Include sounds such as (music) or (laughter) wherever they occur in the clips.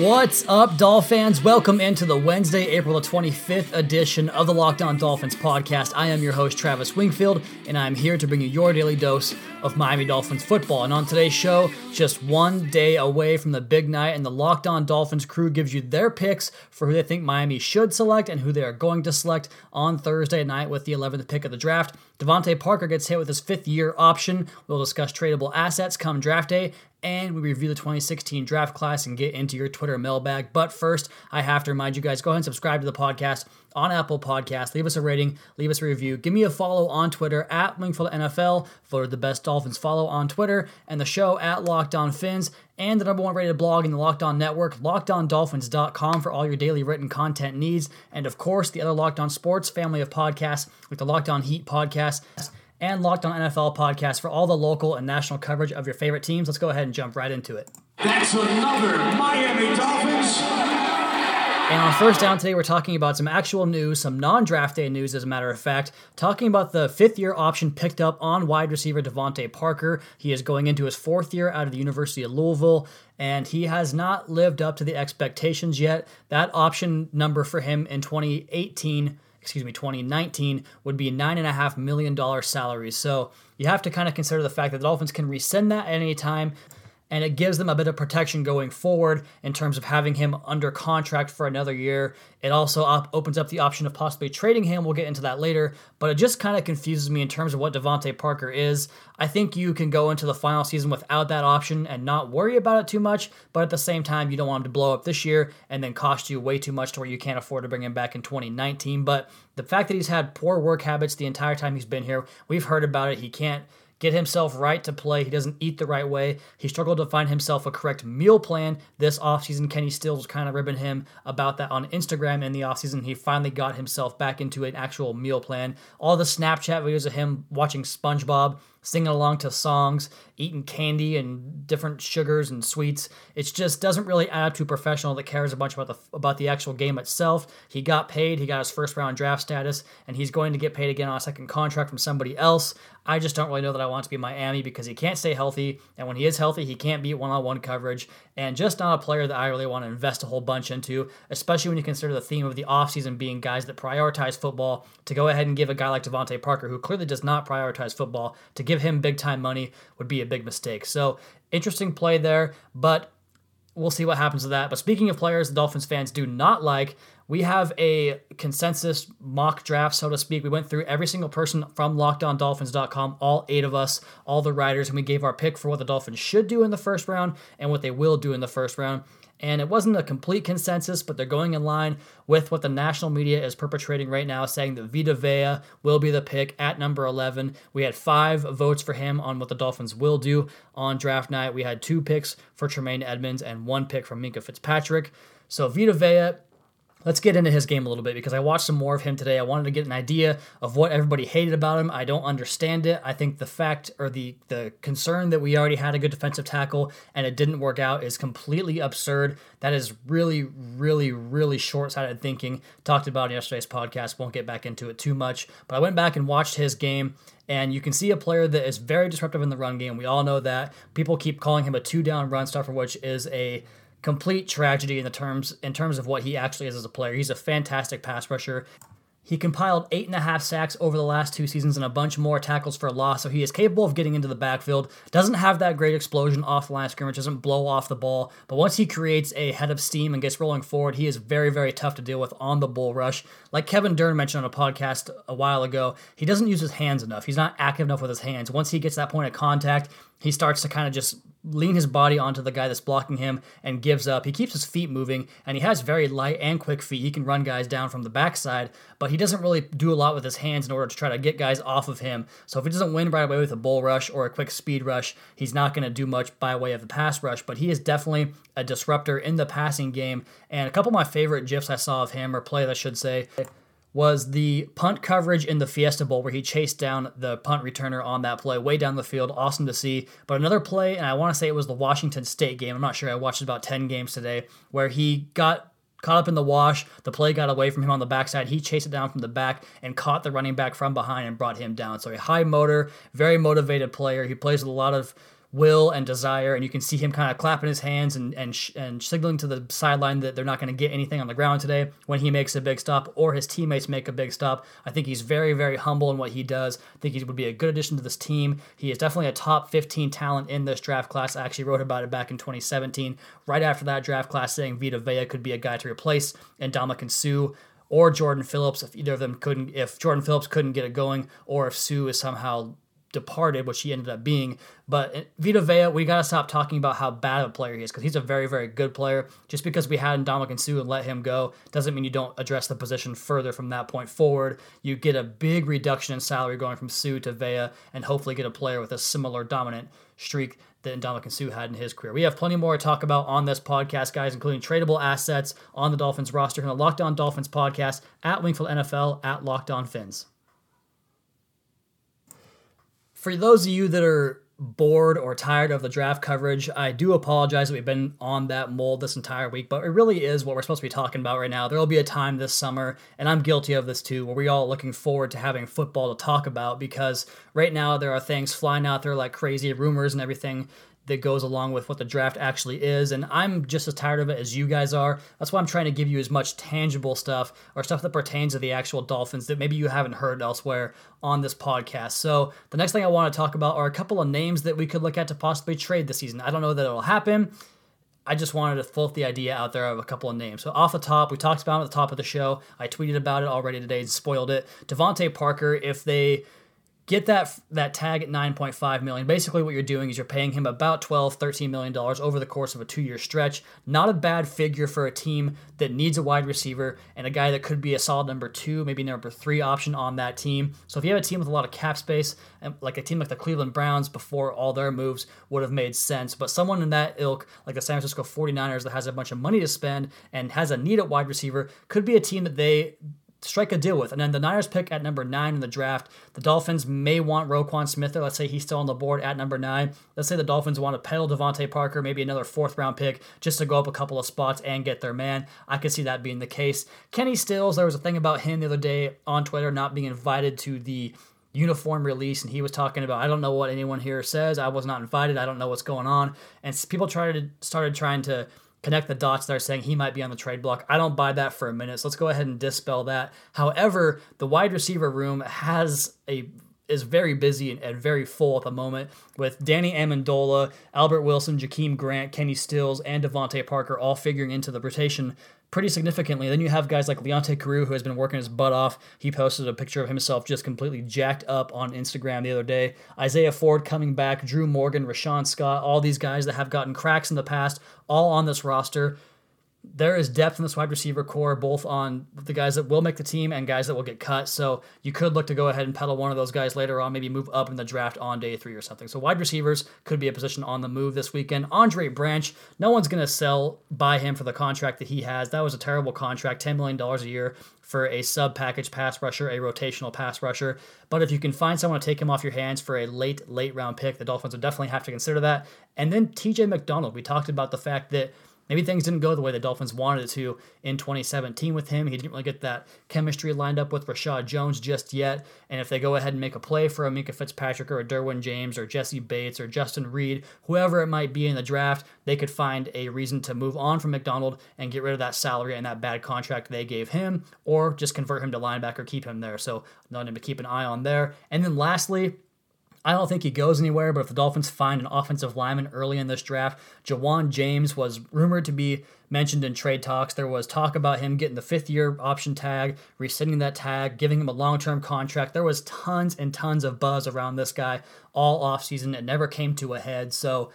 What's up, Dolphins? Welcome into the Wednesday, April the 25th edition of the Locked On Dolphins podcast. I am your host, Travis Wingfield, and I'm here to bring you your daily dose of Miami Dolphins football. And on today's show, just one day away from the big night, and the Locked On Dolphins crew gives you their picks for who they think Miami should select and who they are going to select on Thursday night with the 11th pick of the draft. DeVante Parker gets hit with his fifth year option. We'll discuss tradable assets come draft day, and we review the 2016 draft class and get into your Twitter mailbag. But first, I have to remind you guys go ahead and subscribe to the podcast on Apple Podcasts. Leave us a rating, leave us a review. Give me a follow on Twitter at Wingfield NFL for the best Dolphins follow on Twitter, and the show at Locked On Fins, and the number one rated blog in the Locked On Network, LockedOnDolphins.com for all your daily written content needs, and of course, the other Locked On Sports family of podcasts, like the Locked On Heat podcast and Locked On NFL podcast for all the local and national coverage of your favorite teams. Let's go ahead and jump right into it. That's another Miami Dolphins. And on first down today, we're talking about some actual news, some non draft day news, as a matter of fact. Talking about the fifth year option picked up on wide receiver DeVante Parker. He is going into his fourth year out of the University of Louisville, and he has not lived up to the expectations yet. That option number for him in 2018 excuse me, 2019 would be $9.5 million salary. So you have to kind of consider the fact that the Dolphins can rescind that at any time and it gives them a bit of protection going forward in terms of having him under contract for another year. It also op- opens up the option of possibly trading him. We'll get into that later, but it just kind of confuses me in terms of what DeVante Parker is. I think you can go into the final season without that option and not worry about it too much, but at the same time, you don't want him to blow up this year and then cost you way too much to where you can't afford to bring him back in 2019. But the fact that he's had poor work habits the entire time he's been here, we've heard about it. He can't get himself right to play. He doesn't eat the right way. He struggled to find himself a correct meal plan this offseason. Kenny Stills was kind of ribbing him about that on Instagram in the offseason. He finally got himself back into an actual meal plan. All the Snapchat videos of him watching SpongeBob singing along to songs, eating candy and different sugars and sweets. It just doesn't really add up to a professional that cares a bunch about the about the actual game itself. He got paid, he got his first round draft status, and he's going to get paid again on a second contract from somebody else. I just don't really know that I want to be Miami because he can't stay healthy, and when he is healthy, he can't beat one-on-one coverage, and just not a player that I really want to invest a whole bunch into, especially when you consider the theme of the offseason being guys that prioritize football. To go ahead and give a guy like DeVante Parker, who clearly does not prioritize football, to give him big time money would be a big mistake. So interesting play there, but we'll see what happens with that. But speaking of players the Dolphins fans do not like, we have a consensus mock draft, so to speak. We went through every single person from lockedondolphins.com, all eight of us, all the writers, and we gave our pick for what the Dolphins should do in the first round and what they will do in the first round. And it wasn't a complete consensus, but they're going in line with what the national media is perpetrating right now, saying that Vita Vea will be the pick at number 11. We had five votes for him on what the Dolphins will do on draft night. We had two picks for Tremaine Edmunds and one pick from Minkah Fitzpatrick. So Vita Vea Let's get into his game a little bit because I watched some more of him today. I wanted to get an idea of what everybody hated about him. I don't understand it. I think the fact or the the concern that we already had a good defensive tackle and it didn't work out is completely absurd. That is really, really, really short-sighted thinking. Talked about in yesterday's podcast. Won't get back into it too much. But I went back and watched his game and you can see a player that is very disruptive in the run game. We all know that. People keep calling him a two-down run stuffer, which is a complete tragedy in the terms in terms of what he actually is as a player. He's a fantastic pass rusher. He compiled eight and a half sacks over the last two seasons and a bunch more tackles for loss, so he is capable of getting into the backfield. Doesn't have that great explosion off the line of scrimmage, doesn't blow off the ball, but once he creates a head of steam and gets rolling forward, he is very, very tough to deal with on the bull rush. Like Kevin Dern mentioned on a podcast a while ago, he doesn't use his hands enough. He's not active enough with his hands. Once he gets that point of contact, he starts to kind of just lean his body onto the guy that's blocking him and gives up. He keeps his feet moving and he has very light and quick feet. He can run guys down from the backside, but he doesn't really do a lot with his hands in order to try to get guys off of him. So if he doesn't win right away with a bull rush or a quick speed rush, he's not going to do much by way of the pass rush, but he is definitely a disruptor in the passing game. And a couple of my favorite GIFs I saw of him, or play, I should say, was the punt coverage in the Fiesta Bowl where he chased down the punt returner on that play way down the field. Awesome to see. But another play, and I want to say it was the Washington State game. I'm not sure. I watched about 10 games today where he got caught up in the wash. The play got away from him on the backside. He chased it down from the back and caught the running back from behind and brought him down. So a high motor, very motivated player. He plays with a lot of will and desire, and you can see him kind of clapping his hands and and, sh- and signaling to the sideline that they're not going to get anything on the ground today when he makes a big stop or his teammates make a big stop. I think he's very very humble in what he does. I think he would be a good addition to this team. He is definitely a top 15 talent in this draft class. I actually wrote about it back in 2017, right after that draft class, saying Vita Vea could be a guy to replace and Ndamukong Suh or Jordan Phillips if either of them couldn't if Jordan Phillips couldn't get it going or if Suh is somehow departed, which he ended up being. But eh, Vita Vea, we got to stop talking about how bad of a player he is because he's a very, very good player. Just because we had Ndamukong Suh and let him go doesn't mean you don't address the position further from that point forward. You get a big reduction in salary going from Suh to Vea and hopefully get a player with a similar dominant streak that Ndamukong Suh had in his career. We have plenty more to talk about on this podcast, guys, including tradable assets on the Dolphins roster and the Locked On Dolphins podcast at Wingfield NFL at Locked On Fins for those of you that are bored or tired of the draft coverage, I do apologize that we've been on that mold this entire week, but it really is what we're supposed to be talking about right now. There will be a time this summer, and I'm guilty of this too, where we all looking forward to having football to talk about because right now there are things flying out there like crazy rumors and everything that goes along with what the draft actually is. And I'm just as tired of it as you guys are. That's why I'm trying to give you as much tangible stuff or stuff that pertains to the actual Dolphins that maybe you haven't heard elsewhere on this podcast. So the next thing I want to talk about are a couple of names that we could look at to possibly trade this season. I don't know that it'll happen. I just wanted to float the idea out there of a couple of names. So off the top, we talked about it at the top of the show. I tweeted about it already today and spoiled it. DeVante Parker, if they get that that tag at 9.5 million. Basically what you're doing is you're paying him about 12 13 million dollars over the course of a two year stretch. Not a bad figure for a team that needs a wide receiver and a guy that could be a solid number two maybe number three option on that team. So if you have a team with a lot of cap space um, like a team like the cleveland browns before all their moves would have made sense. But someone in that ilk like the san francisco 49ers that has a bunch of money to spend and has a need at wide receiver could be a team that they strike a deal with. And then the Niners pick at number nine in the draft. The Dolphins may want Roquan Smith. Let's say he's still on the board at number nine. Let's say the Dolphins want to peddle DeVante Parker, maybe another fourth round pick, just to go up a couple of spots and get their man. I could see that being the case. Kenny Stills, there was a thing about him the other day on Twitter not being invited to the uniform release and he was talking about I don't know what anyone here says. I was not invited. I don't know what's going on. And people tried to started trying to connect the dots there saying he might be on the trade block. I don't buy that for a minute. So let's go ahead and dispel that. However, the wide receiver room has a is very busy and, and, very full at the moment with Danny Amendola, Albert Wilson, Jakeem Grant, Kenny Stills, and DeVante Parker all figuring into the rotation pretty significantly. Then you have guys like Leonte Carroo, who has been working his butt off. He posted a picture of himself just completely jacked up on Instagram the other day. Isaiah Ford coming back, Drew Morgan, Rashawn Scott, all these guys that have gotten cracks in the past, all on this roster there is depth in this wide receiver core, both on the guys that will make the team and guys that will get cut. So you could look to go ahead and pedal one of those guys later on, maybe move up in the draft on day three or something. So wide receivers could be a position on the move this weekend. Andre Branch, no one's going to sell by him for the contract that he has. That was a terrible contract, $10 million a year for a sub package pass rusher, a rotational pass rusher. But if you can find someone to take him off your hands for a late, late round pick, the Dolphins would definitely have to consider that. And then TJ McDonald, we talked about the fact that maybe things didn't go the way the Dolphins wanted it to in 2017 with him. He didn't really get that chemistry lined up with Reshad Jones just yet. And if they go ahead and make a play for a Minkah Fitzpatrick or Derwin James or Jessie Bates or Justin Reid, whoever it might be in the draft, they could find a reason to move on from McDonald and get rid of that salary and that bad contract they gave him, or just convert him to linebacker, keep him there. So nothing to keep an eye on there. And then lastly, I don't think he goes anywhere, but if the Dolphins find an offensive lineman early in this draft, Ja'Wuan James was rumored to be mentioned in trade talks. There was talk about him getting the fifth year option tag, rescinding that tag, giving him a long term contract. There was tons and tons of buzz around this guy all offseason. It never came to a head. So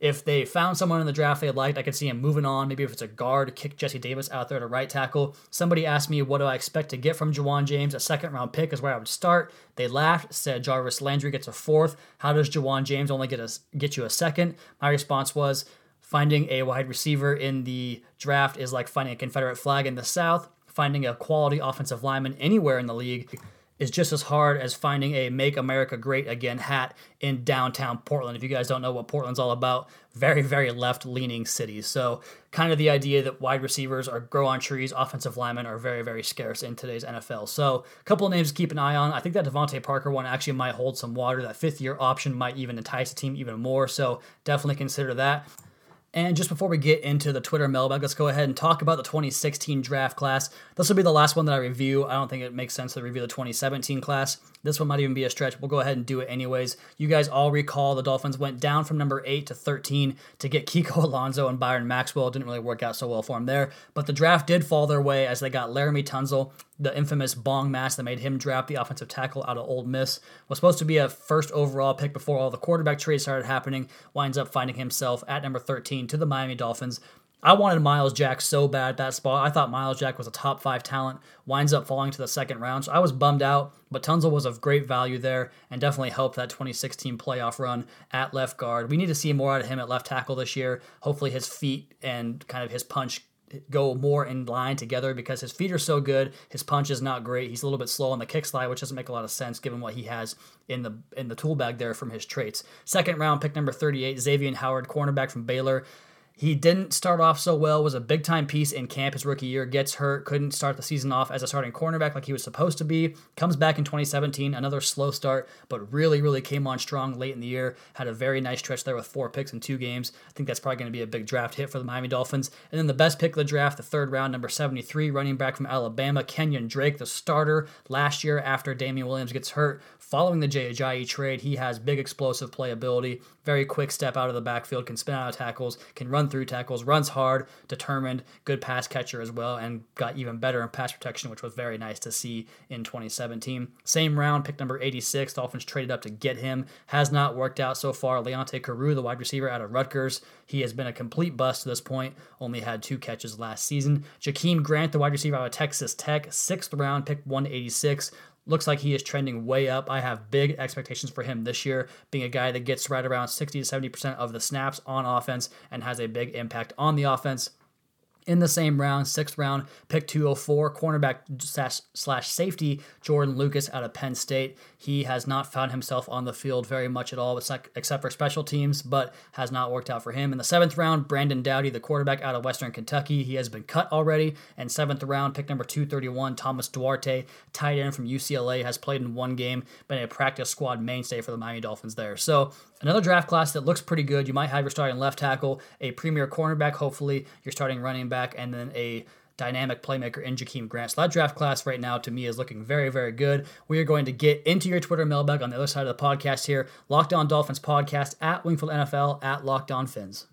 if they found someone in the draft they liked, I could see him moving on. Maybe if it's a guard, kick Jesse Davis out there to right tackle. Somebody asked me, what do I expect to get from Ja'Wuan James? A second round pick is where I would start. They laughed, said Jarvis Landry gets a fourth. How does Ja'Wuan James only get a, get you a second? My response was, finding a wide receiver in the draft is like finding a Confederate flag in the South. Finding a quality offensive lineman anywhere in the league is just as hard as finding a Make America Great Again hat in downtown Portland. If you guys don't know what Portland's all about, very, very left leaning city. So, kind of the idea that wide receivers are grow on trees, offensive linemen are very, very scarce in today's NFL. So, a couple of names to keep an eye on. I think that DeVante Parker one actually might hold some water. That fifth year option might even entice the team even more. So, definitely consider that. And just before we get into the Twitter mailbag, let's go ahead and talk about the 2016 draft class. This will be the last one that I review. I don't think it makes sense to review the 2017 class. This one might even be a stretch. We'll go ahead and do it anyways. You guys all recall the Dolphins went down from number 8 to 13 to get Kiko (laughs) Alonso and Byron Maxwell. It didn't really work out so well for them there. But the draft did fall their way as they got Laremy Tunsil, the infamous bong mask that made him draft the offensive tackle out of Ole Miss. Was supposed to be a first overall pick before all the quarterback trades started happening. Winds up finding himself at number 13 to the Miami Dolphins. I wanted Myles Jack so bad at that spot. I thought Myles Jack was a top five talent. Winds up falling to the second round, so I was bummed out. But Tunsil was of great value there and definitely helped that 2016 playoff run at left guard. We need to see more out of him at left tackle this year. Hopefully, his feet and kind of his punch go more in line together because his feet are so good. His punch is not great. He's a little bit slow on the kick slide, which doesn't make a lot of sense given what he has in the in the tool bag there from his traits. Second round pick number 38, Xavier Howard, cornerback from Baylor. He didn't start off so well, was a big time piece in camp his rookie year, gets hurt, couldn't start the season off as a starting cornerback like he was supposed to be. Comes back in 2017, another slow start, but really, really came on strong late in the year. Had a very nice stretch there with four picks in two games. I think that's probably going to be a big draft hit for the Miami Dolphins. And then the best pick of the draft, the third round, number 73, running back from Alabama, Kenyan Drake, the starter last year after Damien Williams gets hurt. Following the Jay Ajayi trade, he has big explosive playability, very quick step out of the backfield, can spin out of tackles, can run through tackles, runs hard, determined, good pass catcher as well, and got even better in pass protection, which was very nice to see in 2017. Same round, pick number 86, Dolphins traded up to get him. Has not worked out so far. Leonte Carroo, the wide receiver out of Rutgers, he has been a complete bust to this point, only had two catches last season. Jakeem Grant, the wide receiver out of Texas Tech, sixth round, pick 186 looks like he is trending way up. I have big expectations for him this year, being a guy that gets right around 60 to 70% of the snaps on offense and has a big impact on the offense in the same round, sixth round, pick 204, cornerback slash safety Jordan Lucas out of Penn State. He has not found himself on the field very much at all, except for special teams, but has not worked out for him. In the seventh round, Brandon Doughty, the quarterback out of Western Kentucky. He has been cut already. And seventh round, pick number 231, Thomas Duarte, tight end from UCLA, has played in one game, been a practice squad mainstay for the Miami Dolphins there. So another draft class that looks pretty good. You might have your starting left tackle, a premier cornerback, hopefully, your starting running back and then a dynamic playmaker in Jakeem Grant. So that draft class right now to me is looking very, very good. We are going to get into your Twitter mailbag on the other side of the podcast here. Locked On Dolphins podcast at Wingfield NFL at Locked On Fins.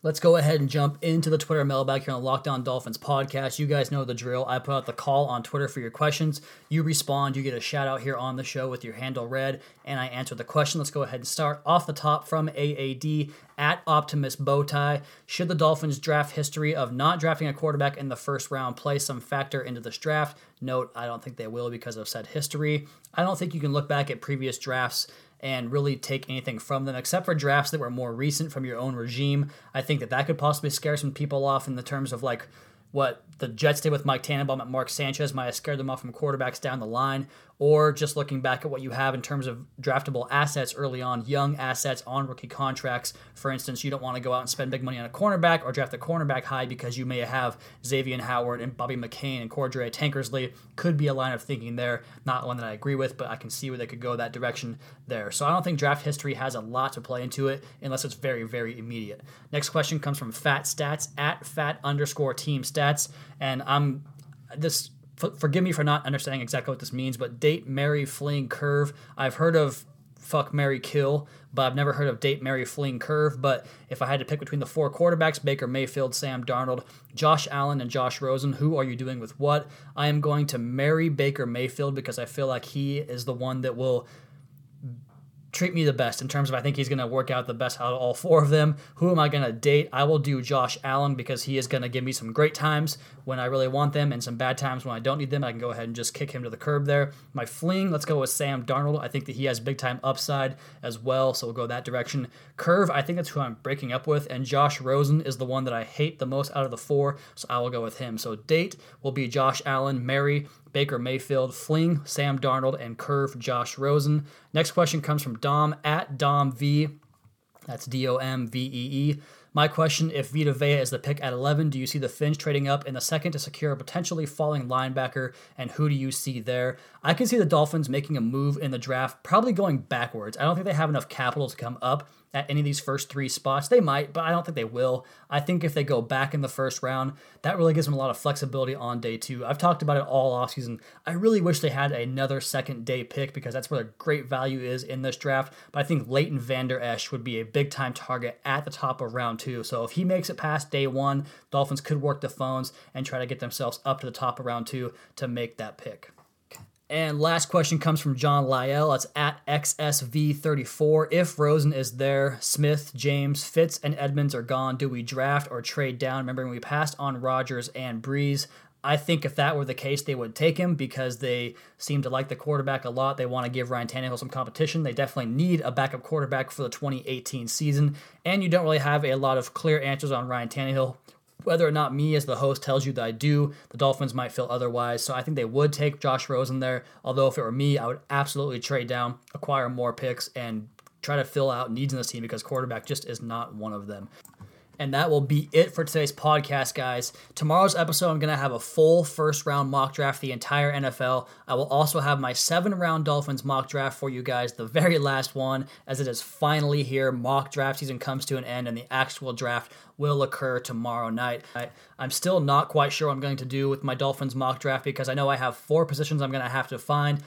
Let's go ahead and jump into the Twitter mailbag here on the Locked Dolphins podcast. You guys know the drill. I put out the call on Twitter for your questions. You respond, you get a shout out here on the show with your handle read, and I answer the question. Let's go ahead and start off the top from AAD at Optimus Bowtie. Should the Dolphins' draft history of not drafting a quarterback in the first round play some factor into this draft? Note, I don't think they will because of said history. I don't think you can look back at previous drafts and really take anything from them, except for drafts that were more recent from your own regime. I think that that could possibly scare some people off in the terms of like what the Jets did with Mike Tannenbaum at Mark Sanchez might have scared them off from quarterbacks down the line, or just looking back at what you have in terms of draftable assets early on, young assets on rookie contracts. For instance, you don't want to go out and spend big money on a cornerback or draft a cornerback high because you may have Xavier Howard and Bobby McCain and Cordrea Tankersley. Could be a line of thinking there. Not one that I agree with, but I can see where they could go that direction there. So I don't think draft history has a lot to play into it unless it's very, very immediate. Next question comes from Fat Stats at fat underscore team stats. And I'm this forgive me for not understanding exactly what this means, but date, marry, fling, curve. I've heard of fuck, marry, kill, but I've never heard of date, marry, fling, curve. But if I had to pick between the four quarterbacks, Baker Mayfield, Sam Darnold, Josh Allen, and Josh Rosen, who are you doing with what? I am going to marry Baker Mayfield because I feel like he is the one that will treat me the best in terms of I think he's going to work out the best out of all four of them. Who am I going to date? I will do Josh Allen because he is going to give me some great times when I really want them and some bad times when I don't need them. I can go ahead and just kick him to the curb there. My fling, let's go with Sam Darnold. I think that he has big time upside as well, so we'll go that direction. Curve, I think that's who I'm breaking up with, and Josh Rosen is the one that I hate the most out of the four, so I will go with him. So date will be Josh Allen, Mary, Baker Mayfield, Fling, Sam Darnold, and Curve, Josh Rosen. Next question comes from Dom at Dom V. That's D O M V E E. My question if Vita Vea is the pick at 11, do you see the Fins trading up in the second to secure a potentially falling linebacker, and who do you see there? I can see the Dolphins making a move in the draft, probably going backwards. I don't think they have enough capital to come up at any of these first three spots. They might, but I don't think they will. I think if they go back in the first round, that really gives them a lot of flexibility on day two. I've talked about it all offseason. I really wish they had another second day pick because that's where the great value is in this draft. But I think Leighton Vander Esch would be a big time target at the top of round two. So if he makes it past day one, Dolphins could work the phones and try to get themselves up to the top of round two to make that pick. And last question comes from John Lyell. It's at XSV34. If Rosen is there, Smith, James, Fitz, and Edmonds are gone, do we draft or trade down? Remembering we passed on Rodgers and Brees. I think if that were the case, they would take him because they seem to like the quarterback a lot. They want to give Ryan Tannehill some competition. They definitely need a backup quarterback for the 2018 season. And you don't really have a lot of clear answers on Ryan Tannehill whether or not me as the host tells you that I do, the Dolphins might feel otherwise. So I think they would take Josh Rosen there. Although if it were me, I would absolutely trade down, acquire more picks, and try to fill out needs in this team because quarterback just is not one of them. And that will be it for today's podcast, guys. Tomorrow's episode, I'm going to have a full first round mock draft, the entire NFL. I will also have my seven round Dolphins mock draft for you guys, the very last one, as it is finally here. Mock draft season comes to an end, and the actual draft will occur tomorrow night. I, I'm still not quite sure what I'm going to do with my Dolphins mock draft because I know I have four positions I'm going to have to find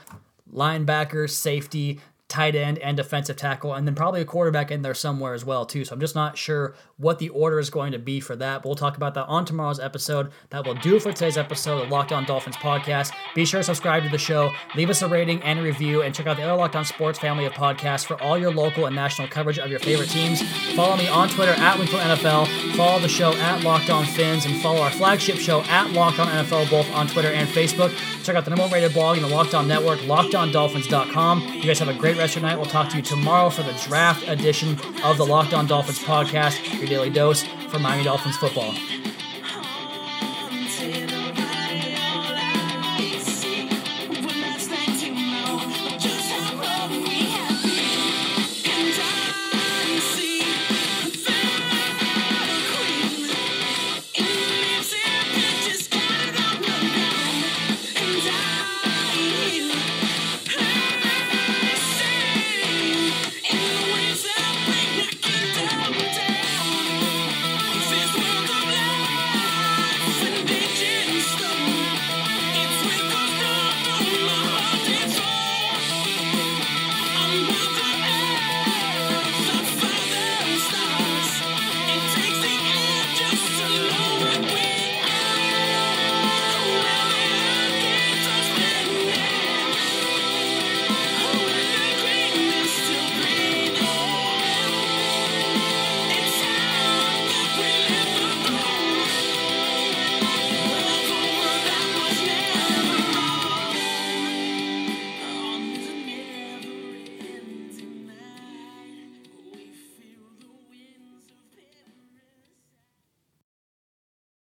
linebacker, safety, tight end and defensive tackle, and then probably a quarterback in there somewhere as well too. So I'm just not sure what the order is going to be for that. But we'll talk about that on tomorrow's episode. That will do for today's episode of Locked On Dolphins podcast. Be sure to subscribe to the show, leave us a rating and a review, and check out the other Locked On Sports family of podcasts for all your local and national coverage of your favorite teams. Follow me on Twitter at Wingfield NFL. Follow the show at Locked On Fins, and follow our flagship show at Locked On NFL both on Twitter and Facebook. Check out the number one rated blog in the Locked On Network, LockedOnDolphins.com. You guys have a great rest of your night. We'll talk to you tomorrow for the draft edition of the Locked On Dolphins podcast, your daily dose for Miami Dolphins football.